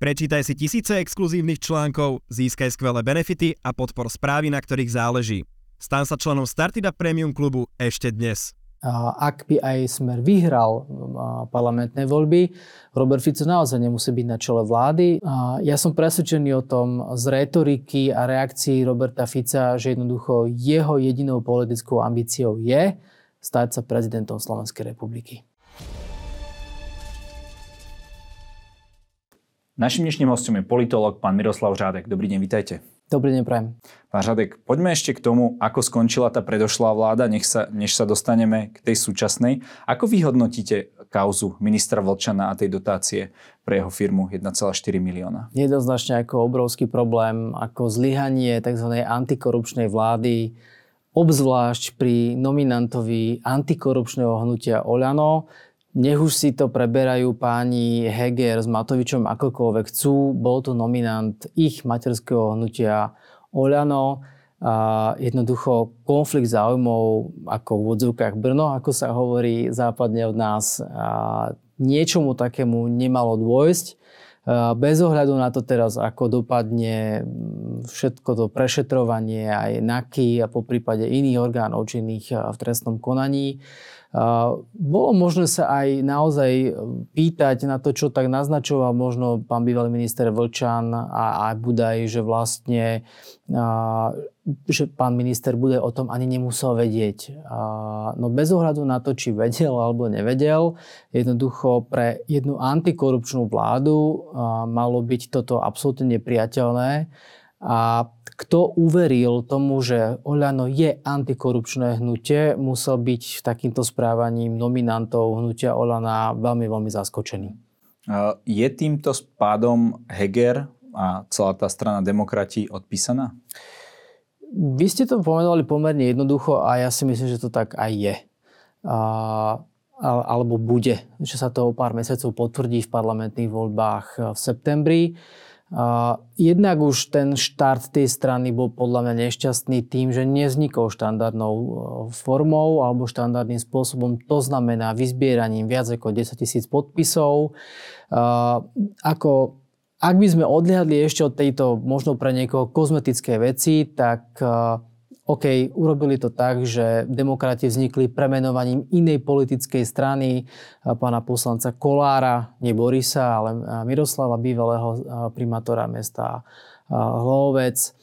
Prečítaj si tisíce exkluzívnych článkov, získaj skvelé benefity a podpor správy, na ktorých záleží. Stan sa členom Startida Premium klubu ešte dnes. Ak by aj Smer vyhral parlamentné voľby, Robert Fico naozaj nemusí byť na čele vlády. Ja som presvedčený o tom z retoriky a reakcií Roberta Fica, že jednoducho jeho jedinou politickou ambíciou je stať sa prezidentom Slovenskej republiky. Našim dnešným hostom je politolog pán Miroslav Žádek. Dobrý deň, vitajte. Dobrý deň, prajem. Pán Žádek, poďme ešte k tomu, ako skončila tá predošlá vláda, nech sa, než sa dostaneme k tej súčasnej. Ako vyhodnotíte kauzu ministra Vlčana a tej dotácie pre jeho firmu 1,4 milióna? Jednoznačne ako obrovský problém, ako zlyhanie tzv. antikorupčnej vlády, obzvlášť pri nominantovi antikorupčného hnutia Oľano, nech už si to preberajú páni Heger s Matovičom akokoľvek chcú. Bol to nominant ich materského hnutia Oľano. A jednoducho konflikt záujmov ako v odzvukách Brno, ako sa hovorí západne od nás. A niečomu takému nemalo dôjsť. Bez ohľadu na to teraz, ako dopadne všetko to prešetrovanie aj NAKY a po prípade iných orgánov činných v trestnom konaní, bolo možné sa aj naozaj pýtať na to, čo tak naznačoval možno pán bývalý minister Vlčan a, a Budaj, že vlastne že pán minister bude o tom ani nemusel vedieť. No bez ohľadu na to, či vedel alebo nevedel, jednoducho pre jednu antikorupčnú vládu malo byť toto absolútne nepriateľné. A kto uveril tomu, že Oľano je antikorupčné hnutie, musel byť takýmto správaním nominantov hnutia Oľana veľmi, veľmi zaskočený. Je týmto spádom Heger a celá tá strana demokrati odpísaná? Vy ste to pomenovali pomerne jednoducho a ja si myslím, že to tak aj je. A, alebo bude, že sa to o pár mesiacov potvrdí v parlamentných voľbách v septembri. Jednak už ten štart tej strany bol podľa mňa nešťastný tým, že nevznikol štandardnou uh, formou alebo štandardným spôsobom. To znamená vyzbieraním viac ako 10 tisíc podpisov. Uh, ako, ak by sme odliadli ešte od tejto možno pre niekoho kozmetické veci, tak uh, OK, urobili to tak, že demokrati vznikli premenovaním inej politickej strany pána poslanca Kolára, nie Borisa, ale Miroslava, bývalého primátora mesta Hlovec.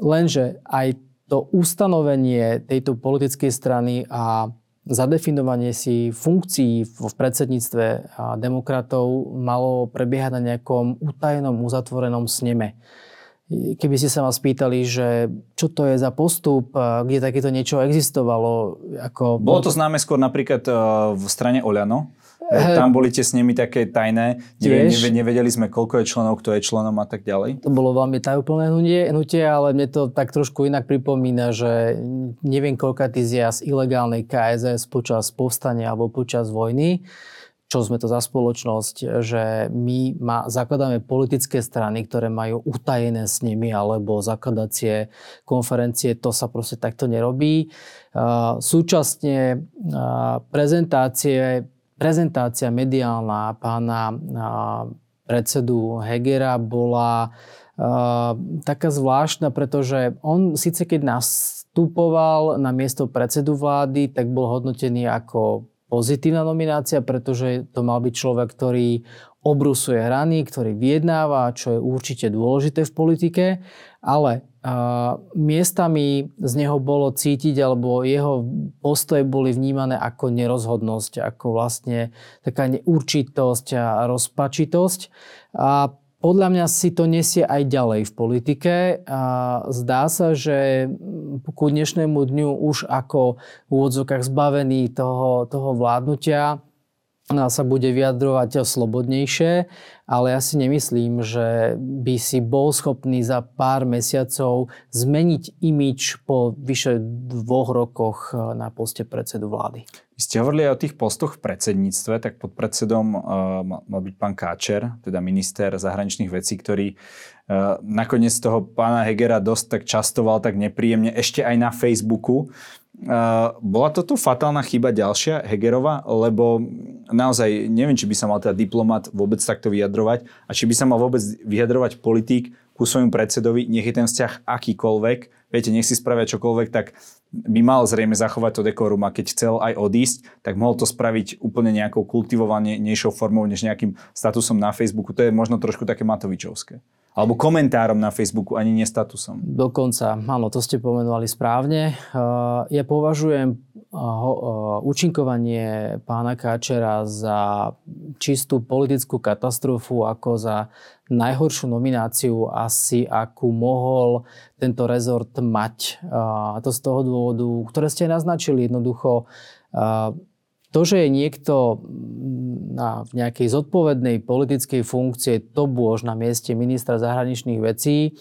Lenže aj to ustanovenie tejto politickej strany a zadefinovanie si funkcií v predsedníctve demokratov malo prebiehať na nejakom utajenom, uzatvorenom sneme. Keby ste sa vás pýtali, že čo to je za postup, kde takéto niečo existovalo. Ako... Bolo to známe skôr napríklad e, v strane Oľano. E, tam boli tie s nimi také tajné, Tiež, nevedeli sme, koľko je členov, kto je členom a tak ďalej. To bolo veľmi tajúplné hnutie, ale mne to tak trošku inak pripomína, že neviem, koľka ty z ilegálnej KSS počas povstania alebo počas vojny čo sme to za spoločnosť, že my má, zakladáme politické strany, ktoré majú utajené s nimi, alebo zakladacie konferencie, to sa proste takto nerobí. Súčasne prezentácie, prezentácia mediálna pána predsedu Hegera bola taká zvláštna, pretože on síce keď nastupoval na miesto predsedu vlády, tak bol hodnotený ako pozitívna nominácia, pretože to mal byť človek, ktorý obrusuje hrany, ktorý vyjednáva, čo je určite dôležité v politike, ale uh, miestami z neho bolo cítiť, alebo jeho postoje boli vnímané ako nerozhodnosť, ako vlastne taká neurčitosť a rozpačitosť. A podľa mňa si to nesie aj ďalej v politike. A zdá sa, že ku dnešnému dňu už ako v úvodzokách zbavený toho, toho vládnutia sa bude vyjadrovať slobodnejšie, ale ja si nemyslím, že by si bol schopný za pár mesiacov zmeniť imič po vyše dvoch rokoch na poste predsedu vlády. Vy ste hovorili aj o tých postoch v predsedníctve, tak pod predsedom uh, mal byť pán Káčer, teda minister zahraničných vecí, ktorý uh, nakoniec toho pána Hegera dosť tak častoval tak nepríjemne, ešte aj na Facebooku bola toto fatálna chyba ďalšia Hegerova, lebo naozaj neviem, či by sa mal teda diplomat vôbec takto vyjadrovať a či by sa mal vôbec vyjadrovať politik ku svojmu predsedovi, nech je ten vzťah akýkoľvek, viete, nech si spravia čokoľvek, tak by mal zrejme zachovať to dekorum a keď chcel aj odísť, tak mohol to spraviť úplne nejakou kultivovanejšou formou než nejakým statusom na Facebooku. To je možno trošku také Matovičovské. Alebo komentárom na Facebooku, ani nie statusom. Dokonca, áno, to ste pomenovali správne. Ja považujem účinkovanie pána Káčera za čistú politickú katastrofu, ako za najhoršiu nomináciu asi, akú mohol tento rezort mať. A to z toho dôvodu, ktoré ste naznačili jednoducho, to, že je niekto na nejakej zodpovednej politickej funkcie, to bôž na mieste ministra zahraničných vecí,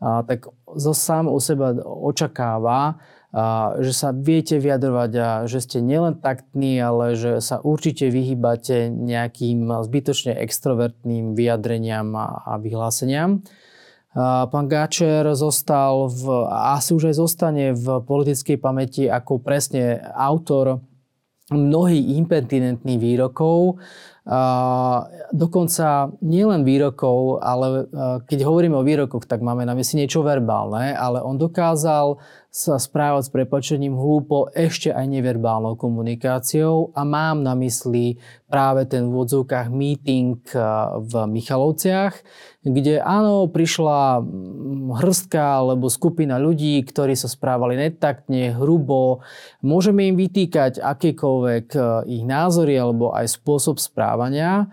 a, tak zo sám u seba očakáva, a, že sa viete vyjadrovať a že ste nielen taktní, ale že sa určite vyhýbate nejakým zbytočne extrovertným vyjadreniam a, a vyhláseniam. Pán Gáčer zostal v, asi už aj zostane v politickej pamäti ako presne autor mnohých impertinentných výrokov, dokonca nielen výrokov, ale keď hovoríme o výrokoch, tak máme na mysli niečo verbálne, ale on dokázal sa správať s prepačením hlúpo ešte aj neverbálnou komunikáciou a mám na mysli práve ten v odzvukách meeting v Michalovciach, kde áno, prišla hrstka alebo skupina ľudí, ktorí sa správali netaktne, hrubo. Môžeme im vytýkať akékoľvek ich názory alebo aj spôsob správania,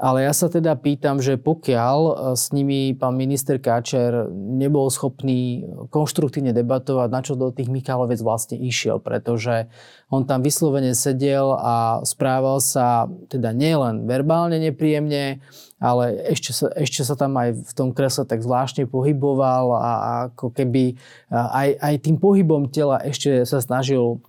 ale ja sa teda pýtam, že pokiaľ e, s nimi pán minister Káčer nebol schopný konštruktívne debatovať, na čo do tých Michalovec vlastne išiel, pretože on tam vyslovene sedel a správal sa teda nielen verbálne nepríjemne, ale ešte sa, ešte sa tam aj v tom kresle tak zvláštne pohyboval a ako keby aj, aj tým pohybom tela ešte sa snažil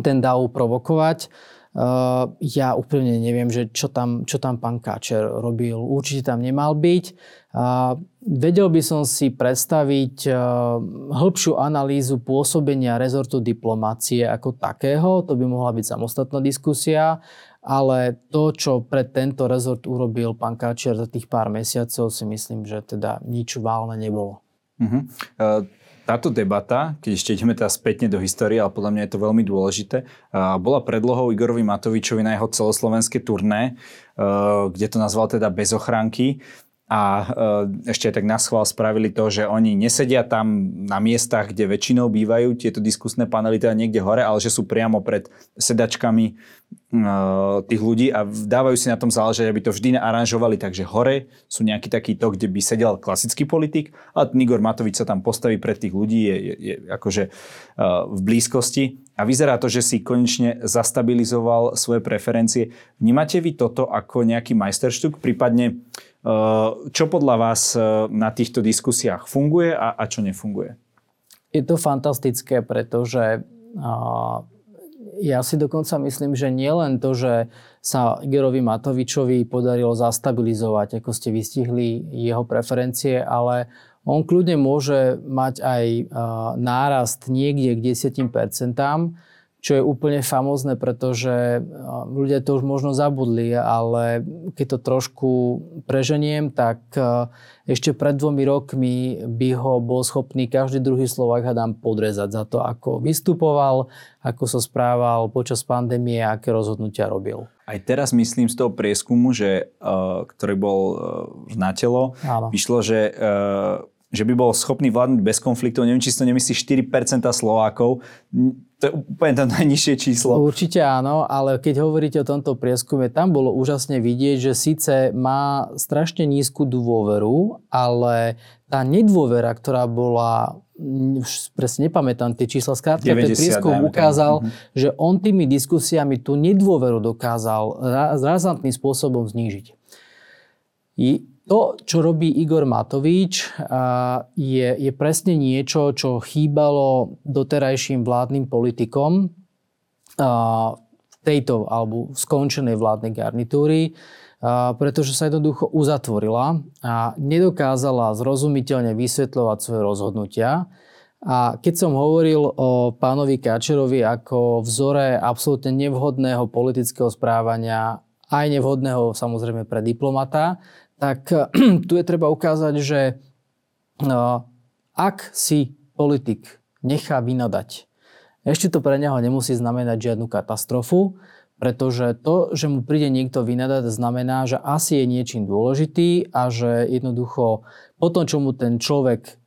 ten dav provokovať. Uh, ja úplne neviem, že čo tam, čo tam pán Káčer robil. Určite tam nemal byť. Uh, vedel by som si predstaviť uh, hĺbšiu analýzu pôsobenia rezortu diplomácie ako takého. To by mohla byť samostatná diskusia. Ale to, čo pre tento rezort urobil pán Káčer za tých pár mesiacov, si myslím, že teda nič válne nebolo. Uh-huh. Táto debata, keď ešte ideme teda spätne do histórie, ale podľa mňa je to veľmi dôležité, bola predlohou Igorovi Matovičovi na jeho celoslovenské turné, kde to nazval teda bez ochránky a ešte aj tak na schvál spravili to, že oni nesedia tam na miestach, kde väčšinou bývajú tieto diskusné panely, teda niekde hore, ale že sú priamo pred sedačkami tých ľudí a dávajú si na tom záležať, aby to vždy aranžovali, takže hore sú nejaký taký to, kde by sedel klasický politik, ale Igor Matovič sa tam postaví pred tých ľudí, je, je, je akože v blízkosti a vyzerá to, že si konečne zastabilizoval svoje preferencie. Vnímate vy toto ako nejaký majsterštuk, prípadne čo podľa vás na týchto diskusiách funguje a, a čo nefunguje? Je to fantastické, pretože ja si dokonca myslím, že nielen to, že sa Igorovi Matovičovi podarilo zastabilizovať, ako ste vystihli jeho preferencie, ale on kľudne môže mať aj nárast niekde k 10%, čo je úplne famózne, pretože ľudia to už možno zabudli, ale keď to trošku preženiem, tak ešte pred dvomi rokmi by ho bol schopný každý druhý Slovak hadám podrezať za to, ako vystupoval, ako sa správal počas pandémie aké rozhodnutia robil. Aj teraz myslím z toho prieskumu, že, ktorý bol v Áno. vyšlo, že že by bol schopný vládnuť bez konfliktov. Neviem, či si to nemyslí 4% Slovákov. To je úplne to najnižšie číslo. Určite áno, ale keď hovoríte o tomto prieskume, tam bolo úžasne vidieť, že síce má strašne nízku dôveru, ale tá nedôvera, ktorá bola už presne nepamätám tie čísla, skrátka 90, ten prieskum ukázal, uh-huh. že on tými diskusiami tú nedôveru dokázal razantným spôsobom znížiť. I to, čo robí Igor Matovič, je, je presne niečo, čo chýbalo doterajším vládnym politikom v tejto alebo skončenej vládnej garnitúry, pretože sa jednoducho uzatvorila a nedokázala zrozumiteľne vysvetľovať svoje rozhodnutia. A keď som hovoril o pánovi Káčerovi ako vzore absolútne nevhodného politického správania, aj nevhodného samozrejme pre diplomata, tak tu je treba ukázať, že ak si politik nechá vynadať, ešte to pre neho nemusí znamenať žiadnu katastrofu, pretože to, že mu príde niekto vynadať, znamená, že asi je niečím dôležitý a že jednoducho po tom, čo mu ten človek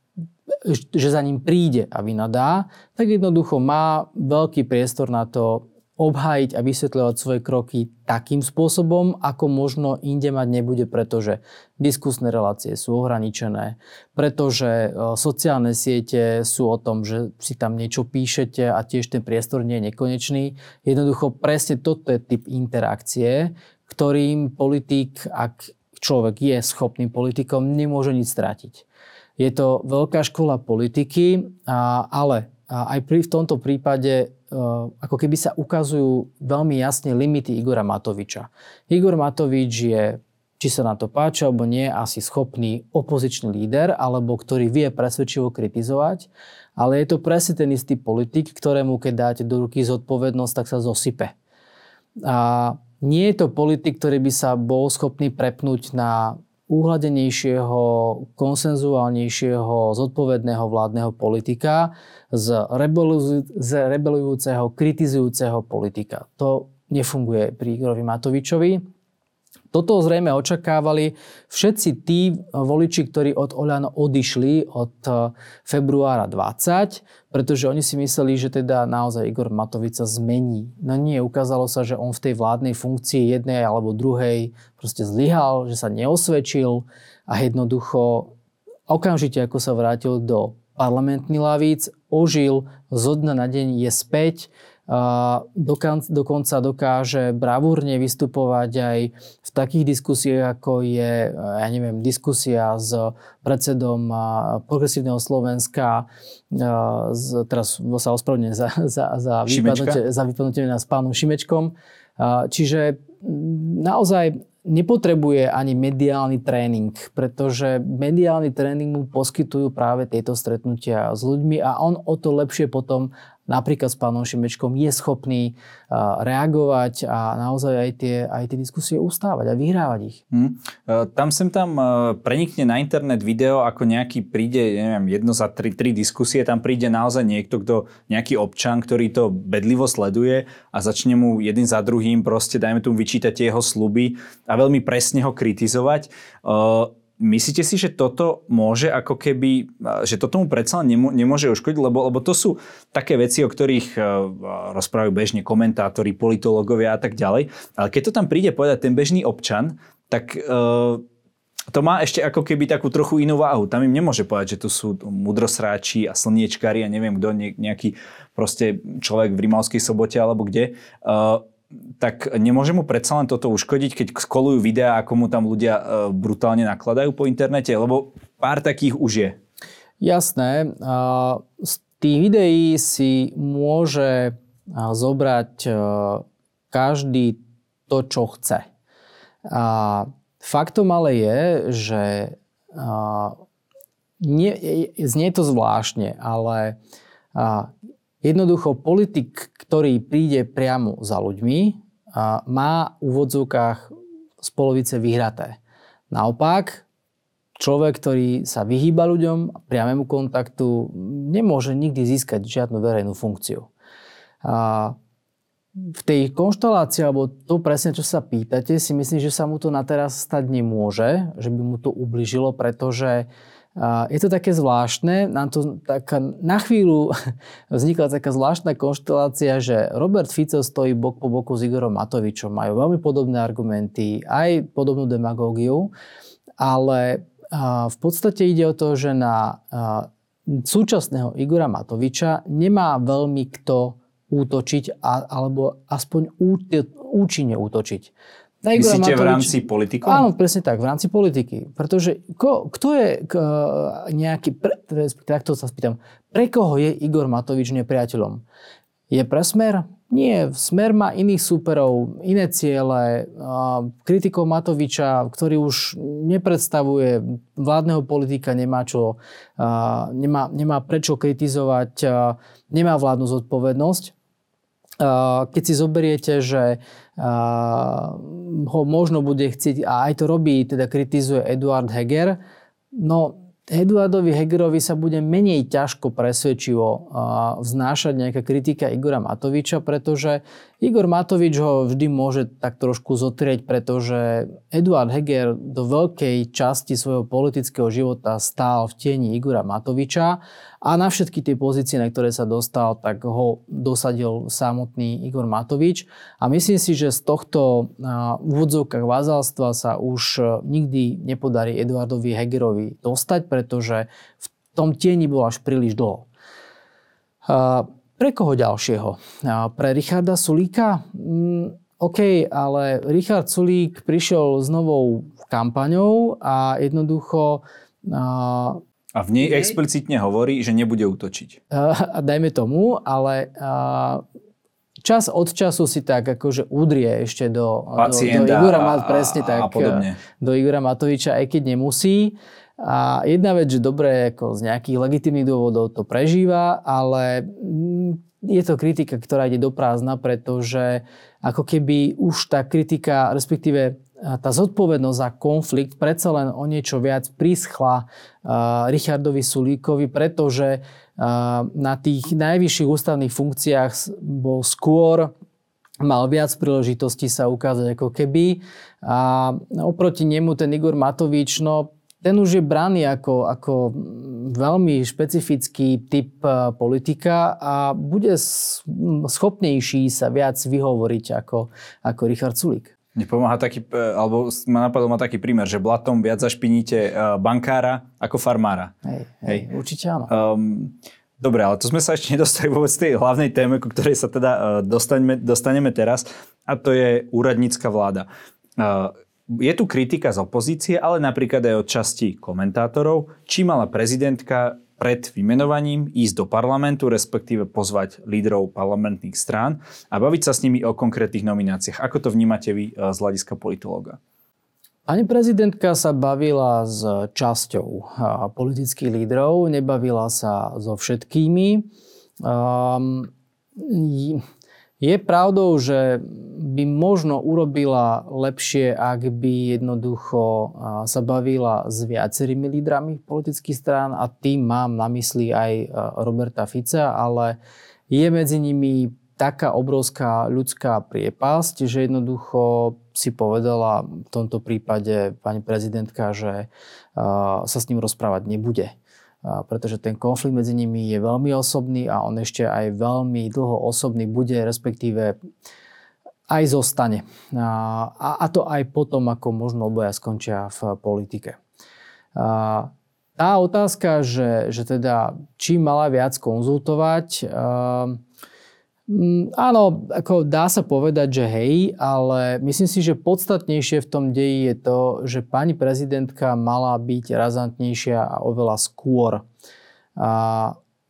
že za ním príde a vynadá, tak jednoducho má veľký priestor na to obhájiť a vysvetľovať svoje kroky takým spôsobom, ako možno inde mať nebude, pretože diskusné relácie sú ohraničené, pretože e, sociálne siete sú o tom, že si tam niečo píšete a tiež ten priestor nie je nekonečný. Jednoducho presne toto je typ interakcie, ktorým politik, ak človek je schopným politikom, nemôže nič strátiť. Je to veľká škola politiky, ale aj pri, v tomto prípade ako keby sa ukazujú veľmi jasne limity Igora Matoviča. Igor Matovič je, či sa na to páči alebo nie, asi schopný opozičný líder, alebo ktorý vie presvedčivo kritizovať, ale je to presne ten istý politik, ktorému keď dáte do ruky zodpovednosť, tak sa zosype. A nie je to politik, ktorý by sa bol schopný prepnúť na úhladenejšieho, konsenzuálnejšieho, zodpovedného vládneho politika z, z rebelujúceho, kritizujúceho politika. To nefunguje pri Igorovi Matovičovi. Toto zrejme očakávali všetci tí voliči, ktorí od Oľano odišli od e, februára 20, pretože oni si mysleli, že teda naozaj Igor Matovič sa zmení. No nie, ukázalo sa, že on v tej vládnej funkcii jednej alebo druhej proste zlyhal, že sa neosvedčil a jednoducho okamžite ako sa vrátil do parlamentných lavíc, ožil, zo dňa na deň je späť, dokonca dokáže bravúrne vystupovať aj v takých diskusiách, ako je, ja neviem, diskusia s predsedom Progresívneho Slovenska, teraz sa ospravedlňujem za, za, za, vypadnutie, za vypadnutie nás pánom Šimečkom. Čiže naozaj nepotrebuje ani mediálny tréning, pretože mediálny tréning mu poskytujú práve tieto stretnutia s ľuďmi a on o to lepšie potom napríklad s pánom Šimečkom je schopný reagovať a naozaj aj tie, aj tie diskusie ustávať a vyhrávať ich. Hmm. Tam sem tam e, prenikne na internet video, ako nejaký príde, neviem, jedno za tri, tri diskusie, tam príde naozaj niekto, kto, nejaký občan, ktorý to bedlivo sleduje a začne mu jeden za druhým proste, dajme tomu, vyčítať jeho sluby a veľmi presne ho kritizovať. E, Myslíte si, že toto môže ako keby, že toto mu predsa nemôže uškodiť, lebo, lebo to sú také veci, o ktorých uh, rozprávajú bežne komentátori, politológovia a tak ďalej. Ale keď to tam príde povedať ten bežný občan, tak uh, to má ešte ako keby takú trochu inú váhu. Tam im nemôže povedať, že tu sú mudrosráči a slniečkári a neviem kto, nejaký proste človek v Rimavskej sobote alebo kde. Uh, tak nemôže mu predsa len toto uškodiť, keď skolujú videá, ako mu tam ľudia e, brutálne nakladajú po internete? Lebo pár takých už je. Jasné. Z tých videí si môže zobrať e, každý to, čo chce. Faktom ale je, že nie, znie to zvláštne, ale Jednoducho politik, ktorý príde priamo za ľuďmi, má v úvodzovkách z polovice vyhraté. Naopak, človek, ktorý sa vyhýba ľuďom, priamému kontaktu, nemôže nikdy získať žiadnu verejnú funkciu. A v tej konštelácii, alebo to presne, čo sa pýtate, si myslím, že sa mu to na teraz stať nemôže, že by mu to ubližilo, pretože je to také zvláštne, nám to taká, na chvíľu vznikla taká zvláštna konštelácia, že Robert Fico stojí bok po boku s Igorom Matovičom, majú veľmi podobné argumenty, aj podobnú demagógiu, ale v podstate ide o to, že na súčasného Igora Matoviča nemá veľmi kto útočiť, alebo aspoň účinne útočiť. Myslíte Matovič, v rámci politiky? Áno, presne tak, v rámci politiky. Pretože ko, kto je k, nejaký, pre, takto sa spýtam, pre koho je Igor Matovič nepriateľom? Je pre smer? nie, Smer má iných superov, iné ciele. Kritikou Matoviča, ktorý už nepredstavuje vládneho politika, nemá, čo, nemá, nemá prečo kritizovať, nemá vládnu zodpovednosť. Keď si zoberiete, že ho možno bude chcieť, a aj to robí, teda kritizuje Eduard Heger, no Eduardovi Hegerovi sa bude menej ťažko presvedčivo vznášať nejaká kritika Igora Matoviča, pretože Igor Matovič ho vždy môže tak trošku zotrieť, pretože Eduard Heger do veľkej časti svojho politického života stál v tieni Igora Matoviča a na všetky tie pozície, na ktoré sa dostal, tak ho dosadil samotný Igor Matovič. A myslím si, že z tohto úvodzovkách vázalstva sa už nikdy nepodarí Eduardovi Hegerovi dostať, pretože v tom tieni bol až príliš dlho. Pre koho ďalšieho? Pre Richarda Sulíka? Mm, OK, ale Richard Sulík prišiel s novou kampaňou a jednoducho a v nej explicitne hovorí, že nebude útočiť. A dajme tomu, ale čas od času si tak akože udrie ešte do, do, do Igora, a, presne tak, a podobne. do Igora Matoviča, aj keď nemusí. A jedna vec, že dobre, ako z nejakých legitimných dôvodov to prežíva, ale mm, je to kritika, ktorá ide do prázdna, pretože ako keby už tá kritika, respektíve tá zodpovednosť za konflikt predsa len o niečo viac prischla Richardovi Sulíkovi, pretože na tých najvyšších ústavných funkciách bol skôr mal viac príležitostí sa ukázať ako keby. A oproti nemu ten Igor Matovič, no ten už je braný ako, ako veľmi špecifický typ politika a bude schopnejší sa viac vyhovoriť ako, ako Richard Sulík. Nepomáha taký, e, alebo ma napadol ma taký prímer, že blatom viac zašpiníte e, bankára ako farmára. Hej, hej, hej. určite áno. Um, dobre, ale to sme sa ešte nedostali vôbec tej hlavnej téme, ku ktorej sa teda uh, dostaneme, dostaneme teraz, a to je úradnícka vláda. Uh, je tu kritika z opozície, ale napríklad aj od časti komentátorov, či mala prezidentka pred vymenovaním ísť do parlamentu, respektíve pozvať lídrov parlamentných strán a baviť sa s nimi o konkrétnych nomináciách. Ako to vnímate vy eh, z hľadiska politológa? Pani prezidentka sa bavila s časťou eh, politických lídrov, nebavila sa so všetkými. Um, je pravdou, že by možno urobila lepšie, ak by jednoducho sa bavila s viacerými lídrami politických strán a tým mám na mysli aj Roberta Fica, ale je medzi nimi taká obrovská ľudská priepasť, že jednoducho si povedala v tomto prípade pani prezidentka, že sa s ním rozprávať nebude pretože ten konflikt medzi nimi je veľmi osobný a on ešte aj veľmi dlho osobný bude, respektíve aj zostane. A, a to aj potom, ako možno oboja skončia v politike. A, tá otázka, že, že teda či mala viac konzultovať, Mm, áno, ako dá sa povedať, že hej, ale myslím si, že podstatnejšie v tom deji je to, že pani prezidentka mala byť razantnejšia a oveľa skôr. A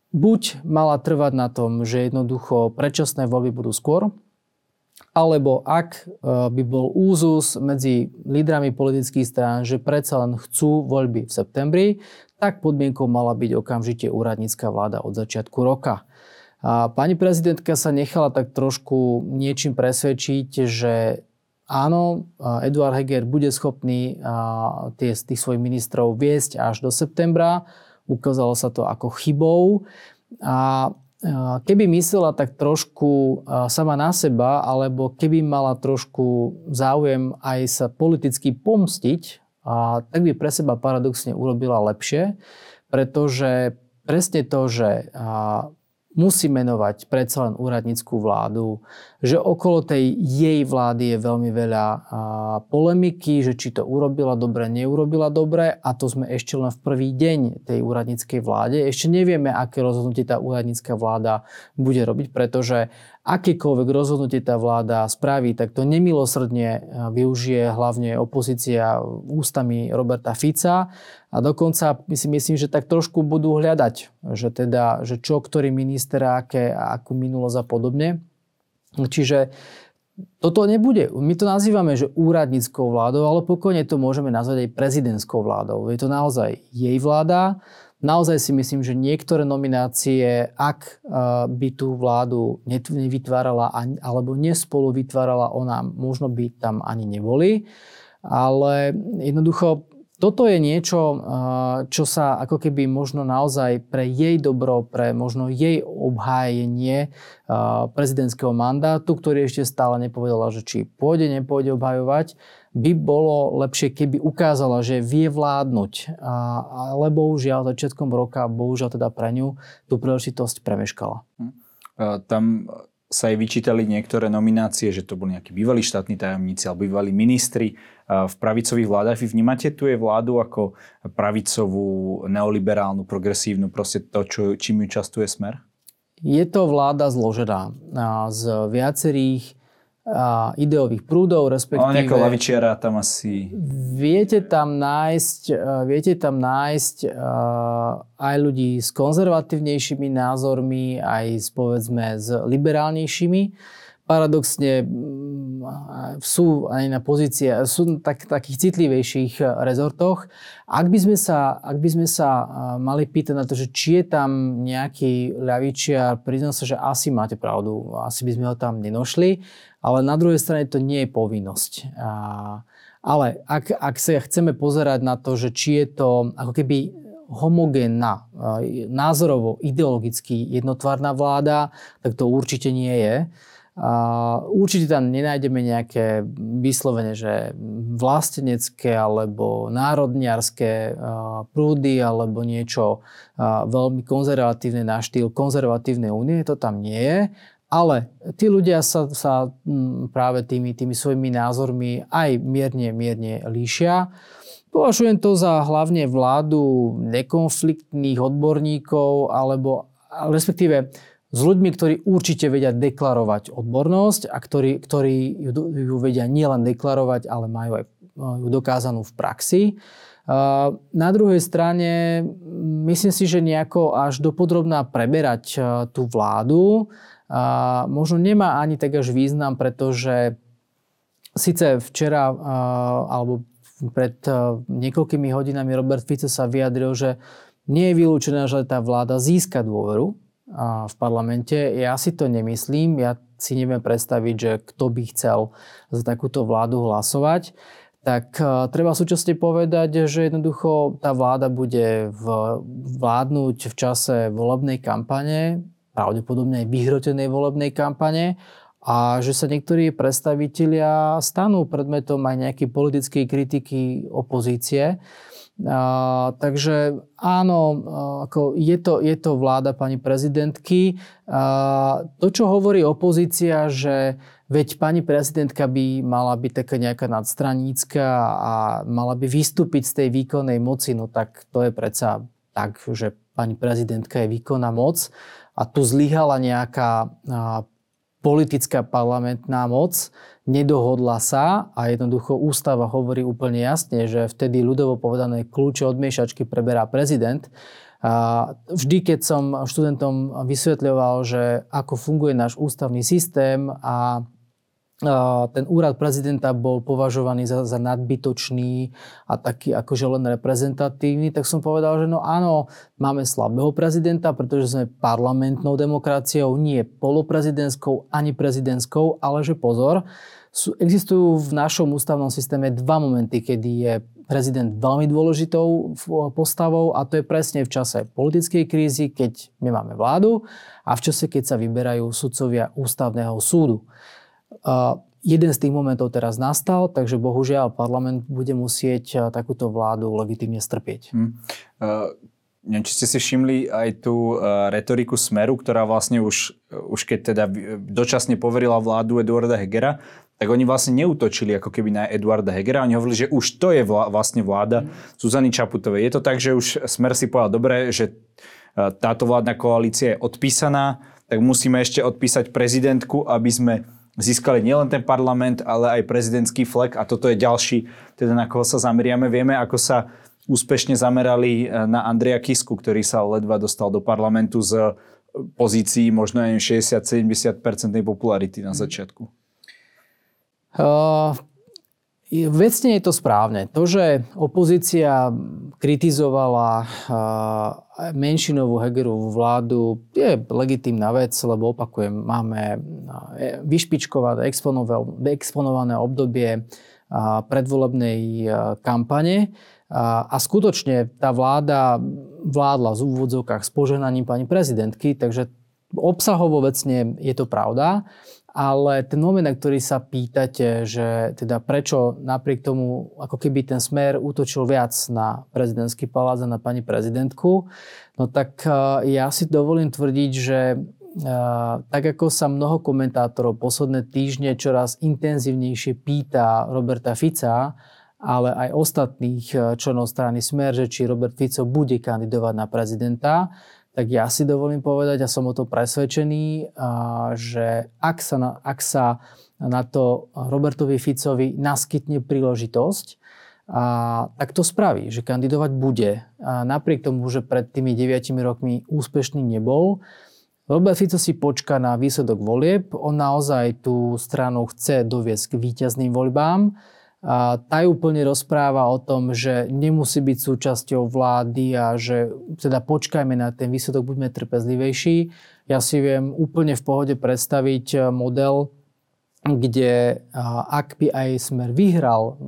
buď mala trvať na tom, že jednoducho predčasné voľby budú skôr, alebo ak e, by bol úzus medzi lídrami politických strán, že predsa len chcú voľby v septembri, tak podmienkou mala byť okamžite úradnícka vláda od začiatku roka. A pani prezidentka sa nechala tak trošku niečím presvedčiť, že áno, Eduard Heger bude schopný tie, tých svojich ministrov viesť až do septembra. Ukázalo sa to ako chybou. A keby myslela tak trošku sama na seba, alebo keby mala trošku záujem aj sa politicky pomstiť, tak by pre seba paradoxne urobila lepšie, pretože presne to, že musí menovať predsa len úradníckú vládu, že okolo tej jej vlády je veľmi veľa polemiky, že či to urobila dobre, neurobila dobre a to sme ešte len v prvý deň tej úradníckej vláde. Ešte nevieme, aké rozhodnutie tá úradnícka vláda bude robiť, pretože akékoľvek rozhodnutie tá vláda spraví, tak to nemilosrdne využije hlavne opozícia ústami Roberta Fica a dokonca my si myslím, že tak trošku budú hľadať, že teda, že čo, ktorý minister, aké, akú minulosť a podobne. Čiže toto nebude, my to nazývame, že úradníckou vládou, ale pokojne to môžeme nazvať aj prezidentskou vládou. Je to naozaj jej vláda. Naozaj si myslím, že niektoré nominácie, ak by tú vládu nevytvárala alebo nespolu vytvárala ona, možno by tam ani neboli. Ale jednoducho toto je niečo, čo sa ako keby možno naozaj pre jej dobro, pre možno jej obhájenie prezidentského mandátu, ktorý ešte stále nepovedala, že či pôjde, nepôjde obhajovať, by bolo lepšie, keby ukázala, že vie vládnuť. Ale bohužiaľ začiatkom roka, bohužiaľ teda pre ňu, tú príležitosť premeškala. Hm. Tam sa aj vyčítali niektoré nominácie, že to boli nejakí bývalí štátni tajomníci alebo bývalí ministri v pravicových vládach. Vy vnímate tu je vládu ako pravicovú, neoliberálnu, progresívnu, proste to, čo, čím ju častuje smer? Je to vláda zložená z viacerých ideových prúdov, respektíve... Ale nejakého lavičiara tam asi... Viete tam nájsť, viete tam nájsť aj ľudí s konzervatívnejšími názormi, aj s, povedzme s liberálnejšími paradoxne mm, sú aj na pozície, sú tak, takých citlivejších eh, rezortoch. Ak by sme sa, ak by sme sa eh, mali pýtať na to, že či je tam nejaký ľavičiar, priznám sa, že asi máte pravdu, asi by sme ho tam nenošli, ale na druhej strane to nie je povinnosť. Ale ak, ak sa chceme pozerať na to, že či je to ako keby homogénna, eh, názorovo, ideologicky jednotvárna vláda, tak to určite nie je. Určite tam nenájdeme nejaké vyslovene, že vlastenecké alebo národniarské prúdy alebo niečo veľmi konzervatívne na štýl konzervatívnej únie, to tam nie je. Ale tí ľudia sa, sa práve tými, tými svojimi názormi aj mierne, mierne líšia. Považujem to za hlavne vládu nekonfliktných odborníkov alebo respektíve s ľuďmi, ktorí určite vedia deklarovať odbornosť a ktorí, ktorí ju, ju vedia nielen deklarovať, ale majú aj ju dokázanú v praxi. Na druhej strane myslím si, že nejako až dopodrobná preberať tú vládu možno nemá ani tak až význam, pretože síce včera alebo pred niekoľkými hodinami Robert Fico sa vyjadril, že nie je vylúčené, že tá vláda získa dôveru v parlamente. Ja si to nemyslím, ja si neviem predstaviť, že kto by chcel za takúto vládu hlasovať. Tak e, treba súčasne povedať, že jednoducho tá vláda bude v, vládnuť v čase volebnej kampane, pravdepodobne aj vyhrotenej volebnej kampane a že sa niektorí predstavitelia stanú predmetom aj nejakej politickej kritiky opozície. A, takže áno, ako je, to, je to vláda pani prezidentky. A, to, čo hovorí opozícia, že veď pani prezidentka by mala byť taká nejaká nadstranícka a mala by vystúpiť z tej výkonnej moci, no tak to je predsa tak, že pani prezidentka je výkonná moc a tu zlyhala nejaká politická parlamentná moc, nedohodla sa a jednoducho ústava hovorí úplne jasne, že vtedy ľudovo povedané kľúče od miešačky preberá prezident. A vždy, keď som študentom vysvetľoval, že ako funguje náš ústavný systém a ten úrad prezidenta bol považovaný za, za nadbytočný a taký akože len reprezentatívny, tak som povedal, že no áno, máme slabého prezidenta, pretože sme parlamentnou demokraciou, nie poloprezidentskou ani prezidentskou, ale že pozor, sú, existujú v našom ústavnom systéme dva momenty, kedy je prezident veľmi dôležitou postavou a to je presne v čase politickej krízy, keď nemáme vládu a v čase, keď sa vyberajú sudcovia ústavného súdu. Uh, jeden z tých momentov teraz nastal, takže bohužiaľ parlament bude musieť takúto vládu legitimne strpieť. Hmm. Uh, neviem, či ste si všimli aj tú uh, retoriku Smeru, ktorá vlastne už, už keď teda dočasne poverila vládu Eduarda Hegera, tak oni vlastne neutočili ako keby na Eduarda Hegera. Oni hovorili, že už to je vlá, vlastne vláda mm. Zuzany Čaputovej. Je to tak, že už Smer si povedal, dobre, že táto vládna koalícia je odpísaná, tak musíme ešte odpísať prezidentku, aby sme získali nielen ten parlament, ale aj prezidentský flek a toto je ďalší, teda na koho sa zameriame. Vieme, ako sa úspešne zamerali e, na Andreja Kisku, ktorý sa ledva dostal do parlamentu z pozícii možno aj 60-70% popularity na začiatku? Uh, Vecne je to správne. To, že opozícia kritizovala menšinovú Hegerovú vládu, je legitímna vec, lebo opakujem, máme vyšpičkované, exponované obdobie predvolebnej kampane a skutočne tá vláda vládla v úvodzovkách s poženaním pani prezidentky, takže obsahovo vecne je to pravda. Ale ten moment, na ktorý sa pýtate, že teda prečo napriek tomu, ako keby ten smer útočil viac na prezidentský palác a na pani prezidentku, no tak e, ja si dovolím tvrdiť, že e, tak ako sa mnoho komentátorov posledné týždne čoraz intenzívnejšie pýta Roberta Fica, ale aj ostatných e, členov strany Smer, že či Robert Fico bude kandidovať na prezidenta, tak ja si dovolím povedať, a som o to presvedčený, že ak sa na, ak sa na to Robertovi Ficovi naskytne príležitosť, a, tak to spraví, že kandidovať bude. A napriek tomu, že pred tými 9 rokmi úspešný nebol, Robert Fico si počká na výsledok volieb. On naozaj tú stranu chce doviesť k víťazným voľbám a tá úplne rozpráva o tom, že nemusí byť súčasťou vlády a že teda počkajme na ten výsledok, buďme trpezlivejší. Ja si viem úplne v pohode predstaviť e, model, kde ak by aj Smer vyhral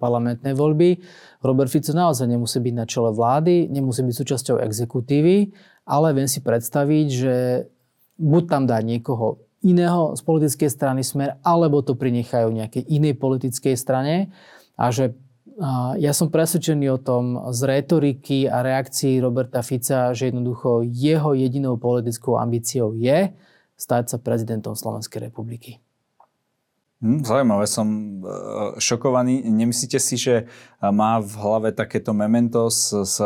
parlamentné voľby, Robert Fico naozaj nemusí byť na čele vlády, nemusí byť súčasťou exekutívy, ale viem si predstaviť, že buď tam dá niekoho iného z politickej strany smer, alebo to prinechajú nejakej inej politickej strane. A že ja som presvedčený o tom z retoriky a reakcií Roberta Fica, že jednoducho jeho jedinou politickou ambíciou je stať sa prezidentom Slovenskej republiky. Hm, zaujímavé, som e, šokovaný. Nemyslíte si, že má v hlave takéto memento z, z,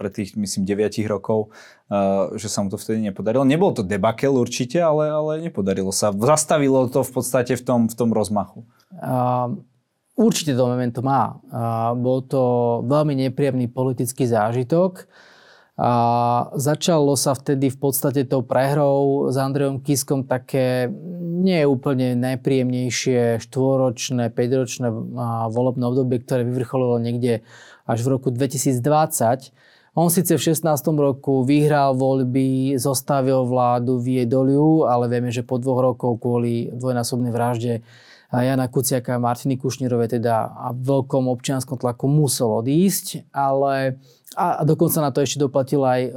pre tých, myslím, 9 rokov, e, že sa mu to vtedy nepodarilo? Nebol to debakel určite, ale, ale nepodarilo sa. Zastavilo to v podstate v tom, v tom rozmachu. Uh, určite to memento má. Uh, bol to veľmi nepríjemný politický zážitok. A začalo sa vtedy v podstate tou prehrou s Andrejom Kiskom také nie úplne najpríjemnejšie štvoročné, 5-ročné volebné obdobie, ktoré vyvrcholilo niekde až v roku 2020. On síce v 16. roku vyhral voľby, zostavil vládu, viedol ale vieme, že po dvoch rokoch kvôli dvojnásobnej vražde Jana Kuciaka a Martiny Kušnírovej teda a veľkom občianskom tlaku musel odísť, ale a dokonca na to ešte doplatil aj e,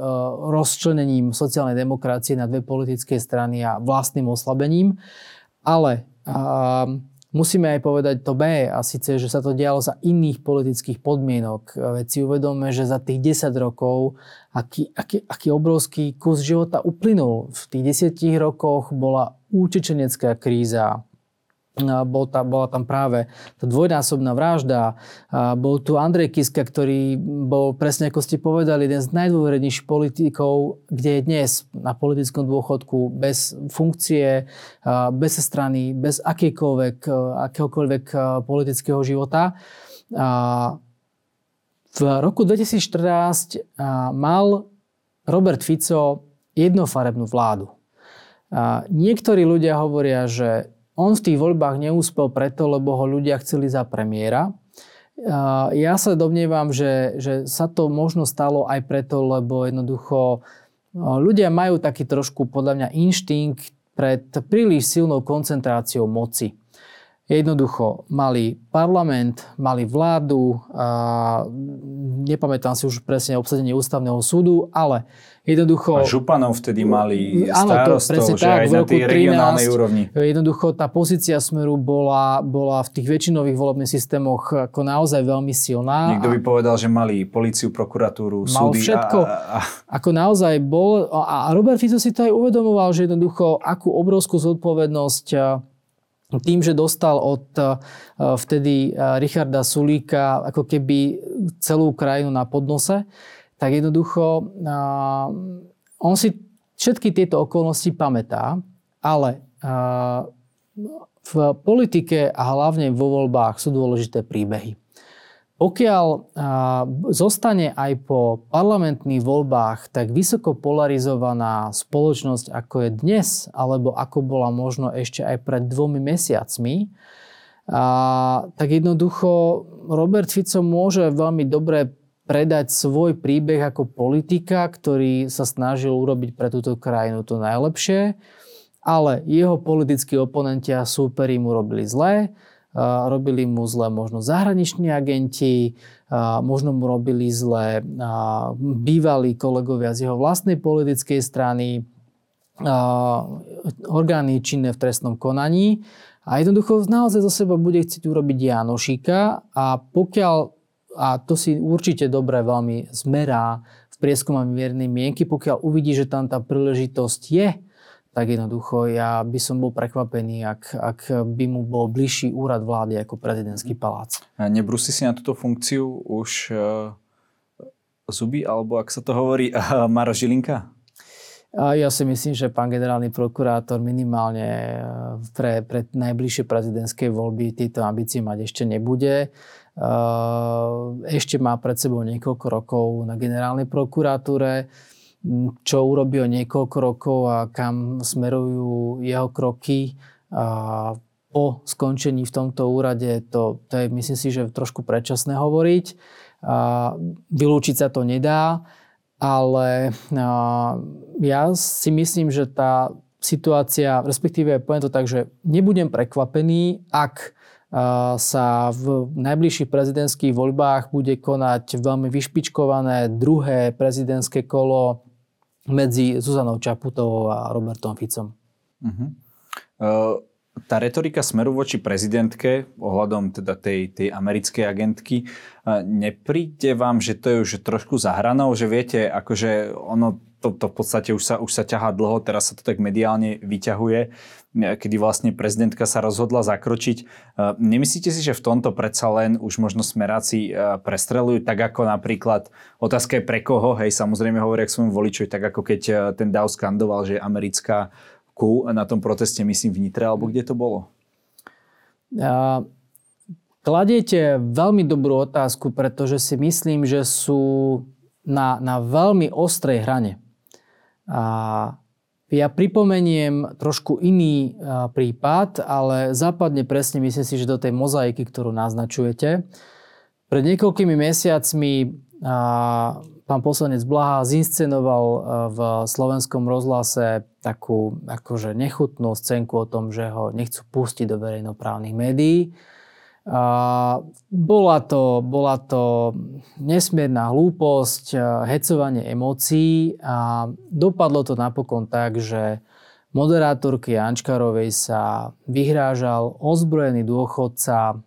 rozčlenením sociálnej demokracie na dve politické strany a vlastným oslabením. Ale a, musíme aj povedať to B, a síce, že sa to dialo za iných politických podmienok. Veď si uvedome, že za tých 10 rokov aký, aký, aký obrovský kus života uplynul. V tých 10 rokoch bola účečenecká kríza, bol tam, bola tam práve tá dvojnásobná vražda. Bol tu Andrej Kiska, ktorý bol presne ako ste povedali, jeden z najdôverenejších politikov, kde je dnes na politickom dôchodku bez funkcie, bez strany, bez akéhokoľvek politického života. V roku 2014 mal Robert Fico jednofarebnú vládu. Niektorí ľudia hovoria, že on v tých voľbách neúspel preto, lebo ho ľudia chceli za premiéra. Ja sa domnievam, že, že sa to možno stalo aj preto, lebo jednoducho ľudia majú taký trošku podľa mňa inštinkt pred príliš silnou koncentráciou moci. Jednoducho mali parlament, mali vládu, a nepamätám si už presne obsadenie ústavného súdu, ale Jednoducho... A županov vtedy mali áno, starostov, to, že tak, aj na tej regionálnej úrovni. Jednoducho tá pozícia Smeru bola, bola v tých väčšinových volebných systémoch ako naozaj veľmi silná. Niekto by povedal, že mali policiu, prokuratúru, mal súdy. všetko. A, a... Ako naozaj bol. A Robert Fico si to aj uvedomoval, že jednoducho akú obrovskú zodpovednosť tým, že dostal od vtedy Richarda Sulíka ako keby celú krajinu na podnose, tak jednoducho uh, on si všetky tieto okolnosti pamätá, ale v politike a hlavne vo voľbách sú dôležité príbehy. Pokiaľ zostane aj po parlamentných voľbách tak vysoko polarizovaná spoločnosť, ako je dnes, alebo ako bola možno ešte aj pred dvomi mesiacmi, tak jednoducho Robert Fico môže veľmi dobre predať svoj príbeh ako politika, ktorý sa snažil urobiť pre túto krajinu to najlepšie, ale jeho politickí oponenti a súperi mu robili zlé robili mu zle možno zahraniční agenti, možno mu robili zle bývalí kolegovia z jeho vlastnej politickej strany, orgány činné v trestnom konaní. A jednoducho naozaj zo seba bude chcieť urobiť Janošika a pokiaľ, a to si určite dobre veľmi zmerá v prieskumami miernej mienky, pokiaľ uvidí, že tam tá príležitosť je, tak jednoducho ja by som bol prekvapený, ak, ak by mu bol bližší úrad vlády ako prezidentský palác. A nebrúsi si na túto funkciu už uh, zuby, alebo ak sa to hovorí, uh, Maro Žilinka? A ja si myslím, že pán generálny prokurátor minimálne e, pre, pre najbližšie prezidentské voľby tieto ambície mať ešte nebude. Ešte má pred sebou niekoľko rokov na generálnej prokuratúre čo urobil niekoľko rokov a kam smerujú jeho kroky a po skončení v tomto úrade, to, to je myslím si, že trošku predčasné hovoriť. A vylúčiť sa to nedá, ale ja si myslím, že tá situácia, respektíve poviem to tak, že nebudem prekvapený, ak sa v najbližších prezidentských voľbách bude konať veľmi vyšpičkované druhé prezidentské kolo medzi Zuzanou Čaputovou a Robertom Ficom. Uh-huh. Uh, tá retorika smeru voči prezidentke ohľadom teda tej, tej americkej agentky, uh, nepríde vám, že to je už trošku zahranou, že viete, akože ono to, to v podstate už sa, už sa ťahá dlho, teraz sa to tak mediálne vyťahuje, kedy vlastne prezidentka sa rozhodla zakročiť. E, nemyslíte si, že v tomto predsa len už možno smeráci e, prestrelujú, tak ako napríklad otázka je pre koho, hej, samozrejme hovoria k svojmu voličovi, tak ako keď e, ten Dow skandoval, že je americká ku na tom proteste, myslím, v alebo kde to bolo? Ja, kladiete veľmi dobrú otázku, pretože si myslím, že sú na, na veľmi ostrej hrane. Ja pripomeniem trošku iný prípad, ale západne presne myslím si, že do tej mozaiky, ktorú naznačujete. Pred niekoľkými mesiacmi pán poslanec Blaha zinscenoval v slovenskom rozhlase takú akože nechutnú scénku o tom, že ho nechcú pustiť do verejnoprávnych médií bola to, bola to nesmierna hlúposť, hecovanie emócií a dopadlo to napokon tak, že moderátorky Ančkarovej sa vyhrážal ozbrojený dôchodca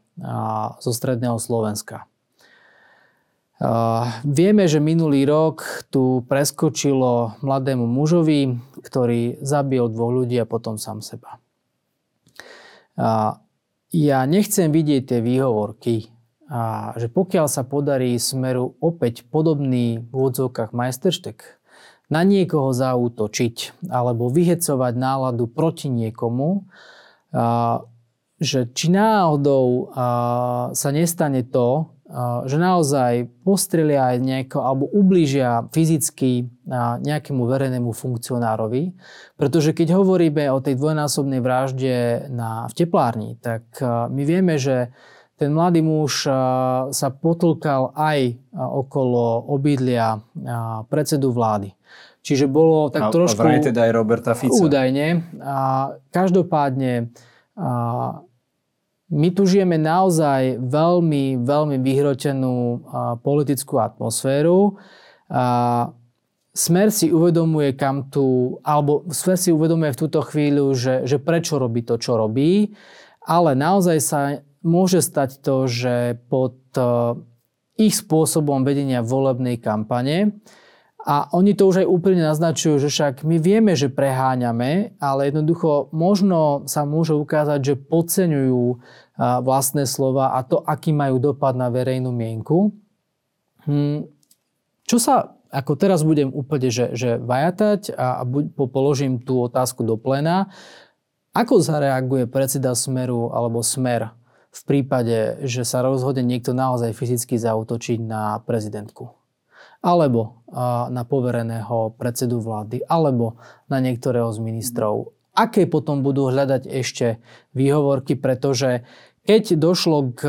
zo stredného Slovenska. Vieme, že minulý rok tu preskočilo mladému mužovi, ktorý zabil dvoch ľudí a potom sám seba. Ja nechcem vidieť tie výhovorky, a že pokiaľ sa podarí smeru opäť podobný v úvodzovkách majsterštek, na niekoho zaútočiť alebo vyhecovať náladu proti niekomu, a, že či náhodou a, sa nestane to, že naozaj postrelia aj nejako, alebo ublížia fyzicky nejakému verejnému funkcionárovi. Pretože keď hovoríme o tej dvojnásobnej vražde na, v teplárni, tak my vieme, že ten mladý muž sa potlkal aj okolo obydlia predsedu vlády. Čiže bolo tak trošku... A teda aj Roberta Fica. Údajne. A každopádne a my tu žijeme naozaj veľmi, veľmi vyhrotenú politickú atmosféru. Smer si uvedomuje, kam tu, alebo Smer si uvedomuje v túto chvíľu, že, že prečo robí to, čo robí, ale naozaj sa môže stať to, že pod ich spôsobom vedenia volebnej kampane a oni to už aj úplne naznačujú, že však my vieme, že preháňame, ale jednoducho možno sa môže ukázať, že podceňujú vlastné slova a to, aký majú dopad na verejnú mienku. Hm, čo sa, ako teraz budem úplne, že, že vajatať a, a položím tú otázku do plena, ako zareaguje predseda Smeru alebo Smer v prípade, že sa rozhodne niekto naozaj fyzicky zautočiť na prezidentku alebo na povereného predsedu vlády, alebo na niektorého z ministrov. Aké potom budú hľadať ešte výhovorky, pretože keď došlo k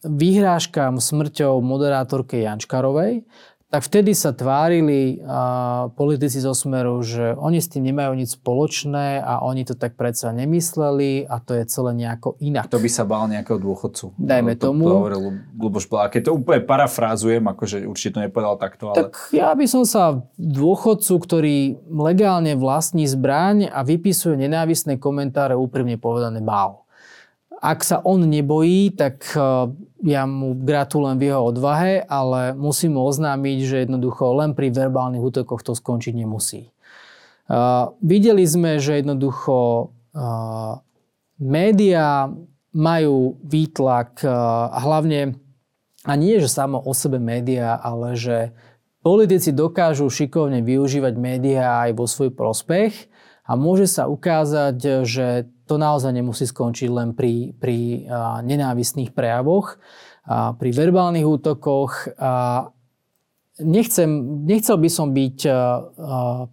vyhrážkám smrťou moderátorke Jančkarovej, tak vtedy sa tvárili a, politici zo Smeru, že oni s tým nemajú nič spoločné a oni to tak predsa nemysleli a to je celé nejako inak. To by sa bál nejakého dôchodcu. Dajme to, tomu. To hovoril Luboš keď to úplne parafrázujem, akože určite to nepovedal takto, ale... Tak ja by som sa dôchodcu, ktorý legálne vlastní zbraň a vypisuje nenávisné komentáre, úprimne povedané bál. Ak sa on nebojí, tak e, ja mu gratulujem v jeho odvahe, ale musím mu oznámiť, že jednoducho len pri verbálnych útokoch to skončiť nemusí. Uh, videli sme, že jednoducho uh, médiá majú výtlak hlavne, a nie že samo o sebe médiá, ale že politici dokážu šikovne využívať médiá aj vo svoj prospech a môže sa ukázať, že to naozaj nemusí skončiť len pri, pri nenávistných prejavoch, pri verbálnych útokoch. A nechcem, nechcel by som byť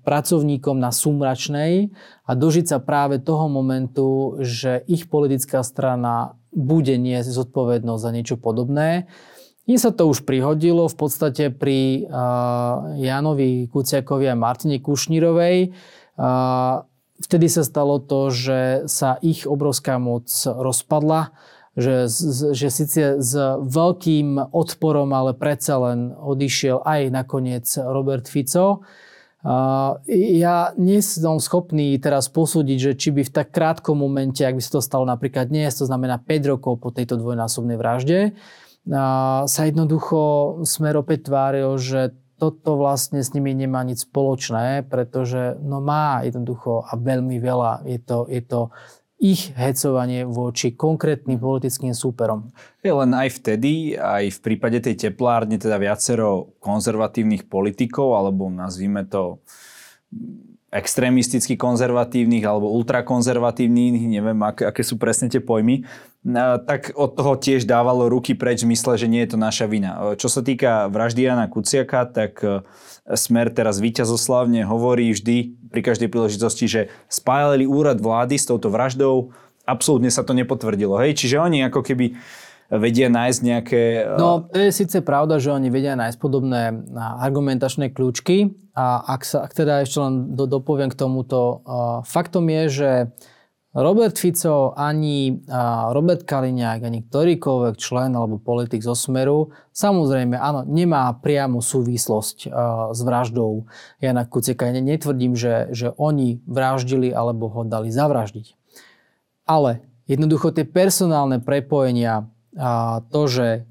pracovníkom na súmračnej a dožiť sa práve toho momentu, že ich politická strana bude niesť zodpovednosť za niečo podobné. Mne sa to už prihodilo v podstate pri Janovi Kuciakovi a Martine Kušnírovej. Vtedy sa stalo to, že sa ich obrovská moc rozpadla, že, že síce s veľkým odporom, ale predsa len odišiel aj nakoniec Robert Fico. Ja nie som schopný teraz posúdiť, že či by v tak krátkom momente, ak by sa to stalo napríklad dnes, to znamená 5 rokov po tejto dvojnásobnej vražde, sa jednoducho Smer opäť tváril, že toto vlastne s nimi nemá nič spoločné, pretože no má jednoducho a veľmi veľa. Je to, je to ich hecovanie voči konkrétnym politickým súperom. Je len aj vtedy, aj v prípade tej teplárne, teda viacero konzervatívnych politikov, alebo nazvime to extrémisticky konzervatívnych alebo ultrakonzervatívnych, neviem, aké, aké sú presne tie pojmy, tak od toho tiež dávalo ruky preč v zmysle, že nie je to naša vina. Čo sa týka vraždy Jana Kuciaka, tak e, Smer teraz víťazoslavne hovorí vždy pri každej príležitosti, že spájali úrad vlády s touto vraždou, absolútne sa to nepotvrdilo. Hej? Čiže oni ako keby vedia nájsť nejaké... Eh, no, to je síce pravda, že oni vedia nájsť podobné argumentačné kľúčky a ak, sa, ak teda ešte len do, dopoviem k tomuto, faktom je, že Robert Fico, ani Robert Kaliňák, ani ktorýkoľvek člen alebo politik zo Smeru, samozrejme, áno, nemá priamu súvislosť s vraždou Jana Kuciaka. Netvrdím, že, že oni vraždili alebo ho dali zavraždiť. Ale jednoducho tie personálne prepojenia to, že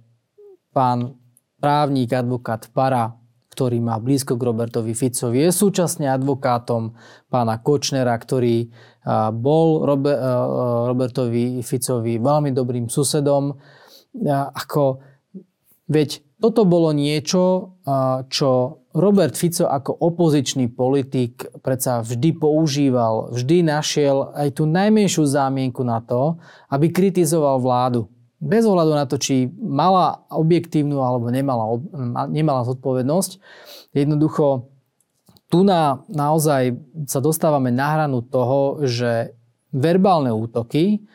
pán právnik, advokát Para, ktorý má blízko k Robertovi Ficovi, je súčasne advokátom pána Kočnera, ktorý bol Robertovi Ficovi veľmi dobrým susedom. Ako, veď toto bolo niečo, čo Robert Fico ako opozičný politik predsa vždy používal, vždy našiel aj tú najmenšiu zámienku na to, aby kritizoval vládu bez ohľadu na to, či mala objektívnu alebo nemala, nemala zodpovednosť, jednoducho tu na, naozaj sa dostávame na hranu toho, že verbálne útoky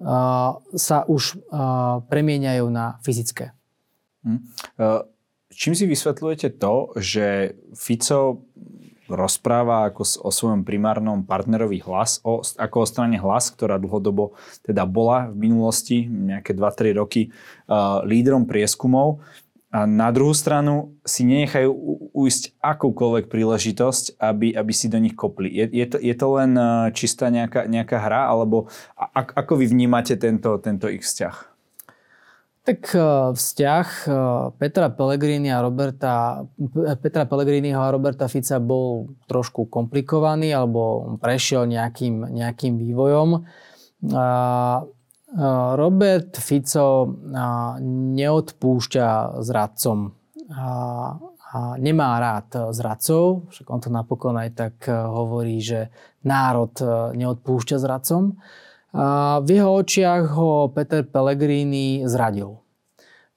uh, sa už uh, premieňajú na fyzické. Hm. Čím si vysvetľujete to, že Fico rozpráva ako o svojom primárnom partnerovi hlas, o, ako o strane hlas, ktorá dlhodobo teda bola v minulosti, nejaké 2-3 roky, uh, lídrom prieskumov. A na druhú stranu si nenechajú ujsť akúkoľvek príležitosť, aby, aby si do nich kopli. Je, je, to, je to len čistá nejaká, nejaká hra, alebo a, ako vy vnímate tento, tento ich vzťah? Tak e, vzťah e, Petra Pellegrini a Roberta, Petra Pellegriniho a Roberta Fica bol trošku komplikovaný alebo prešiel nejakým, nejakým vývojom. Robert Fico neodpúšťa zradcom a nemá rád zradcov, však on to napokon aj tak e, hovorí, že národ neodpúšťa zradcom. V jeho očiach ho Peter Pellegrini zradil.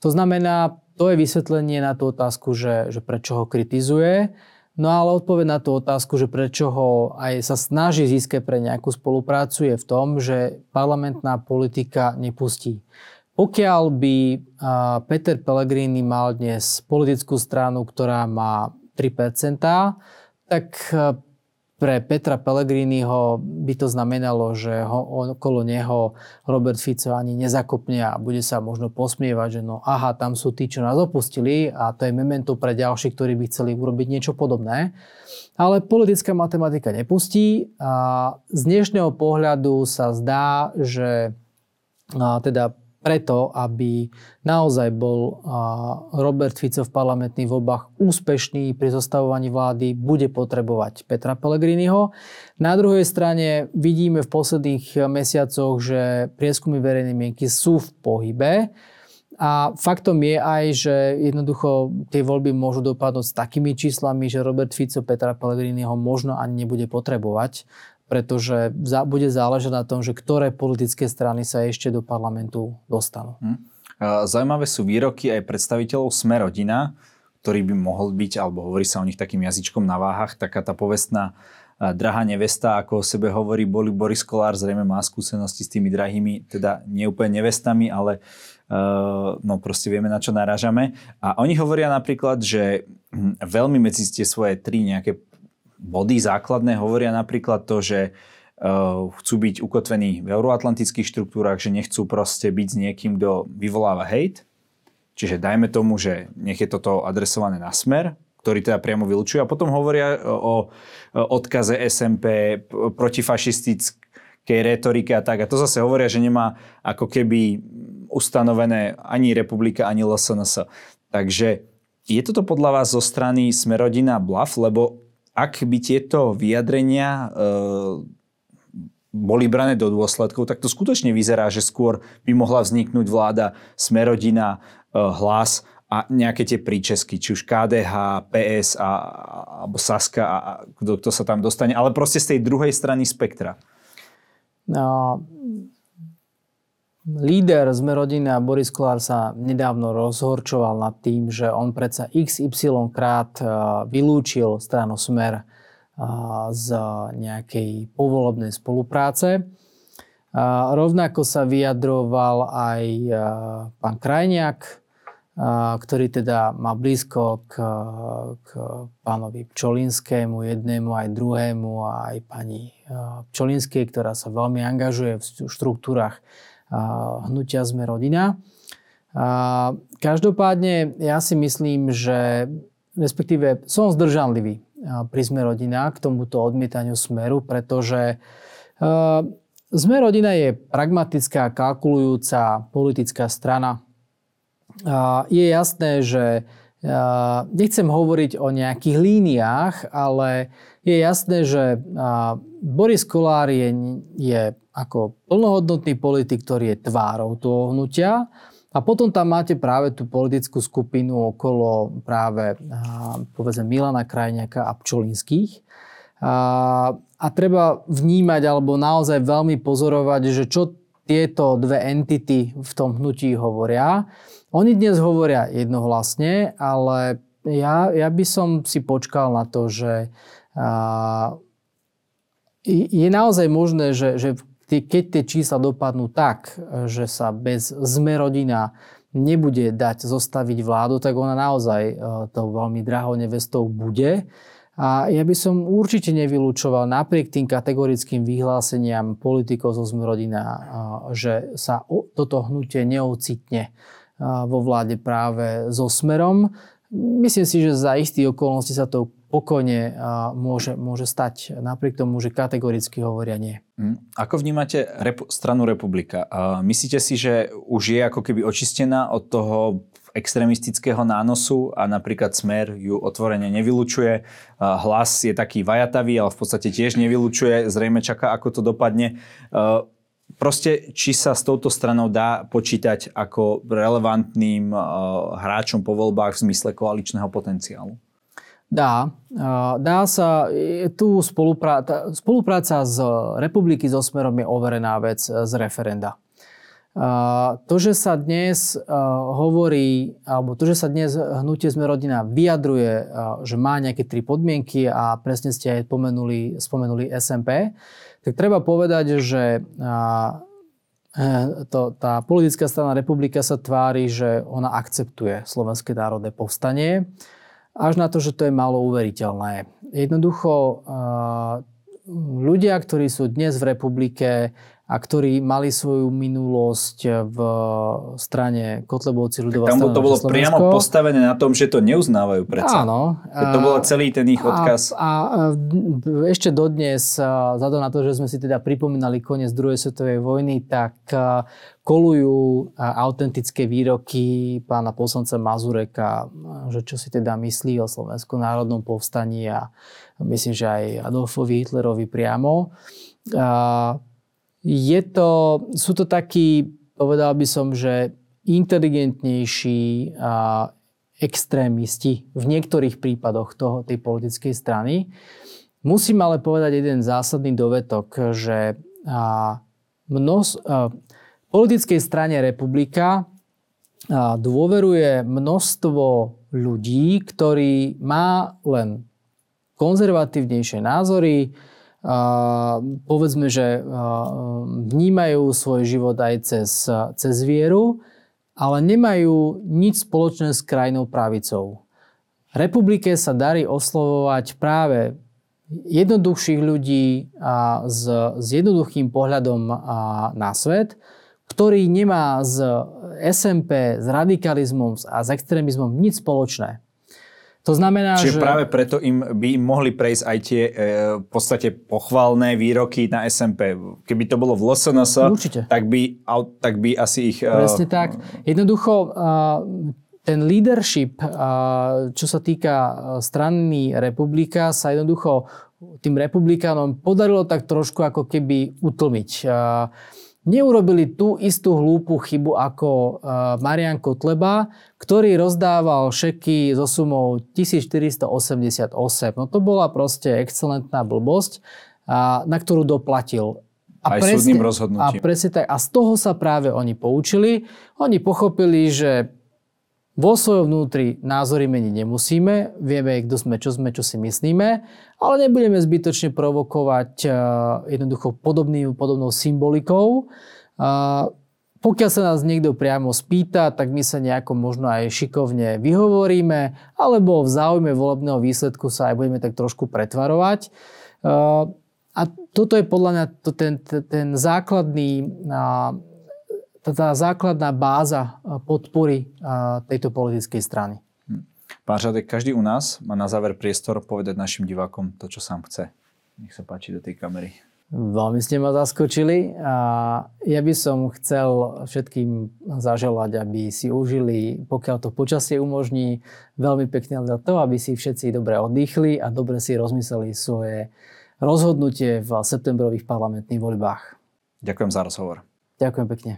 To znamená, to je vysvetlenie na tú otázku, že, že prečo ho kritizuje. No ale odpoveď na tú otázku, že prečo ho aj sa snaží získať pre nejakú spoluprácu je v tom, že parlamentná politika nepustí. Pokiaľ by Peter Pellegrini mal dnes politickú stranu, ktorá má 3%, tak pre Petra Pellegriniho by to znamenalo, že ho, okolo neho Robert Fico ani nezakopne a bude sa možno posmievať, že no aha, tam sú tí, čo nás opustili a to je memento pre ďalších, ktorí by chceli urobiť niečo podobné. Ale politická matematika nepustí a z dnešného pohľadu sa zdá, že a teda preto, aby naozaj bol Robert Fico v parlamentných voľbách úspešný pri zostavovaní vlády, bude potrebovať Petra Pellegriniho. Na druhej strane vidíme v posledných mesiacoch, že prieskumy verejnej mienky sú v pohybe. A faktom je aj, že jednoducho tie voľby môžu dopadnúť s takými číslami, že Robert Fico Petra Pellegriniho možno ani nebude potrebovať pretože bude záležať na tom, že ktoré politické strany sa ešte do parlamentu dostanú. Hm. Zaujímavé sú výroky aj predstaviteľov Smerodina, ktorý by mohol byť, alebo hovorí sa o nich takým jazyčkom na váhach, taká tá povestná drahá nevesta, ako o sebe hovorí boli Boris Kolár, zrejme má skúsenosti s tými drahými, teda nie úplne nevestami, ale uh, no proste vieme, na čo narážame. A oni hovoria napríklad, že hm, veľmi medzi tie svoje tri nejaké body základné hovoria napríklad to, že uh, chcú byť ukotvení v euroatlantických štruktúrach, že nechcú proste byť s niekým, kto vyvoláva hate. Čiže dajme tomu, že nech je toto adresované na smer, ktorý teda priamo vylúčuje. A potom hovoria o, o odkaze SMP protifašistickej retorike a tak. A to zase hovoria, že nemá ako keby ustanovené ani republika, ani LSNS. Takže je toto podľa vás zo strany Smerodina bluff, lebo ak by tieto vyjadrenia e, boli brané do dôsledkov, tak to skutočne vyzerá, že skôr by mohla vzniknúť vláda Smerodina, e, hlas a nejaké tie príčesky, či už KDH, PS a, alebo Saska a, a kto, kto sa tam dostane, ale proste z tej druhej strany spektra. No, Líder z rodiny a Boris Kolár sa nedávno rozhorčoval nad tým, že on predsa XY krát e, vylúčil stranu Smer e, z nejakej povolobnej spolupráce. A rovnako sa vyjadroval aj e, pán Krajniak, ktorý teda má blízko k, k pánovi Pčolinskému, jednému aj druhému aj pani Pčolinskej, ktorá sa veľmi angažuje v štruktúrach hnutia Sme rodina. Každopádne ja si myslím, že respektíve som zdržanlivý pri Sme rodina k tomuto odmietaniu Smeru, pretože Sme rodina je pragmatická, kalkulujúca politická strana. Je jasné, že nechcem hovoriť o nejakých líniách, ale je jasné, že Boris Kolár je, je ako plnohodnotný politik, ktorý je tvárou toho hnutia. A potom tam máte práve tú politickú skupinu okolo práve povedzme Milana Krajňaka a Pčolinských. A, a treba vnímať alebo naozaj veľmi pozorovať, že čo tieto dve entity v tom hnutí hovoria. Oni dnes hovoria jednohlasne, ale ja, ja by som si počkal na to, že a, je naozaj možné, že, že keď tie čísla dopadnú tak, že sa bez zme rodina nebude dať zostaviť vládu, tak ona naozaj e, tou veľmi drahou nevestou bude. A ja by som určite nevylúčoval napriek tým kategorickým vyhláseniam politikov zo Zmerodina, e, že sa toto hnutie neocitne e, vo vláde práve so Smerom. Myslím si, že za istých okolností sa to pokojne môže, môže stať, napriek tomu, že kategoricky hovoria nie. Hm. Ako vnímate repu- stranu Republika? Myslíte si, že už je ako keby očistená od toho extrémistického nánosu a napríklad Smer ju otvorene nevylučuje. Hlas je taký vajatavý, ale v podstate tiež nevylučuje. Zrejme čaká, ako to dopadne. Proste, či sa s touto stranou dá počítať ako relevantným hráčom po voľbách v zmysle koaličného potenciálu? Dá. Dá sa, tu spolupráca, spolupráca z republiky so Smerom je overená vec z referenda. To, že sa dnes hovorí, alebo to, že sa dnes hnutie sme rodina vyjadruje, že má nejaké tri podmienky a presne ste aj spomenuli, spomenuli SMP, tak treba povedať, že to, tá politická strana republika sa tvári, že ona akceptuje Slovenské národné povstanie, až na to, že to je málo uveriteľné. Jednoducho ľudia, ktorí sú dnes v republike, a ktorí mali svoju minulosť v strane Kotlebovci ľudová Tam to bolo priamo postavené na tom, že to neuznávajú predsa. Áno. To bolo celý ten ich odkaz. A, a ešte dodnes, vzhľadom na to, že sme si teda pripomínali koniec druhej svetovej vojny, tak kolujú autentické výroky pána poslanca Mazureka, že čo si teda myslí o Slovenskom národnom povstaní a myslím, že aj Adolfovi Hitlerovi priamo. A je to, sú to takí, povedal by som, že inteligentnejší a extrémisti v niektorých prípadoch toho, tej politickej strany. Musím ale povedať jeden zásadný dovetok, že a, mnos, a, politickej strane republika a, dôveruje množstvo ľudí, ktorí má len konzervatívnejšie názory, povedzme, že vnímajú svoj život aj cez, cez vieru, ale nemajú nič spoločné s krajnou pravicou. Republike sa darí oslovovať práve jednoduchších ľudí a s, s jednoduchým pohľadom na svet, ktorý nemá s SMP, s radikalizmom a s extrémizmom nič spoločné. To znamená, Čiže že... práve preto im by im mohli prejsť aj tie e, v podstate pochvalné výroky na SMP. Keby to bolo v LSNS, Určite. Tak, by, tak by asi ich... E, Presne tak. Jednoducho ten leadership, čo sa týka strany republika, sa jednoducho tým republikánom podarilo tak trošku ako keby utlmiť neurobili tú istú hlúpu chybu ako e, Marian Kotleba, ktorý rozdával šeky so sumou 1488. No to bola proste excelentná blbosť, na ktorú doplatil. A Aj presne, súdnym rozhodnutím. A presne tak. A z toho sa práve oni poučili. Oni pochopili, že vo svojom vnútri názory meniť nemusíme, vieme, kto sme, čo sme, čo si myslíme, ale nebudeme zbytočne provokovať uh, jednoducho podobný, podobnou symbolikou. Uh, pokiaľ sa nás niekto priamo spýta, tak my sa nejako možno aj šikovne vyhovoríme, alebo v záujme volebného výsledku sa aj budeme tak trošku pretvarovať. Uh, a toto je podľa mňa ten, ten základný tá základná báza podpory tejto politickej strany. Hm. Pán Žadek, každý u nás má na záver priestor povedať našim divákom to, čo sám chce. Nech sa páči do tej kamery. Veľmi ste ma zaskočili a ja by som chcel všetkým zaželať, aby si užili, pokiaľ to počasie umožní, veľmi pekne za to, aby si všetci dobre oddychli a dobre si rozmysleli svoje rozhodnutie v septembrových parlamentných voľbách. Ďakujem za rozhovor. Ďakujem pekne.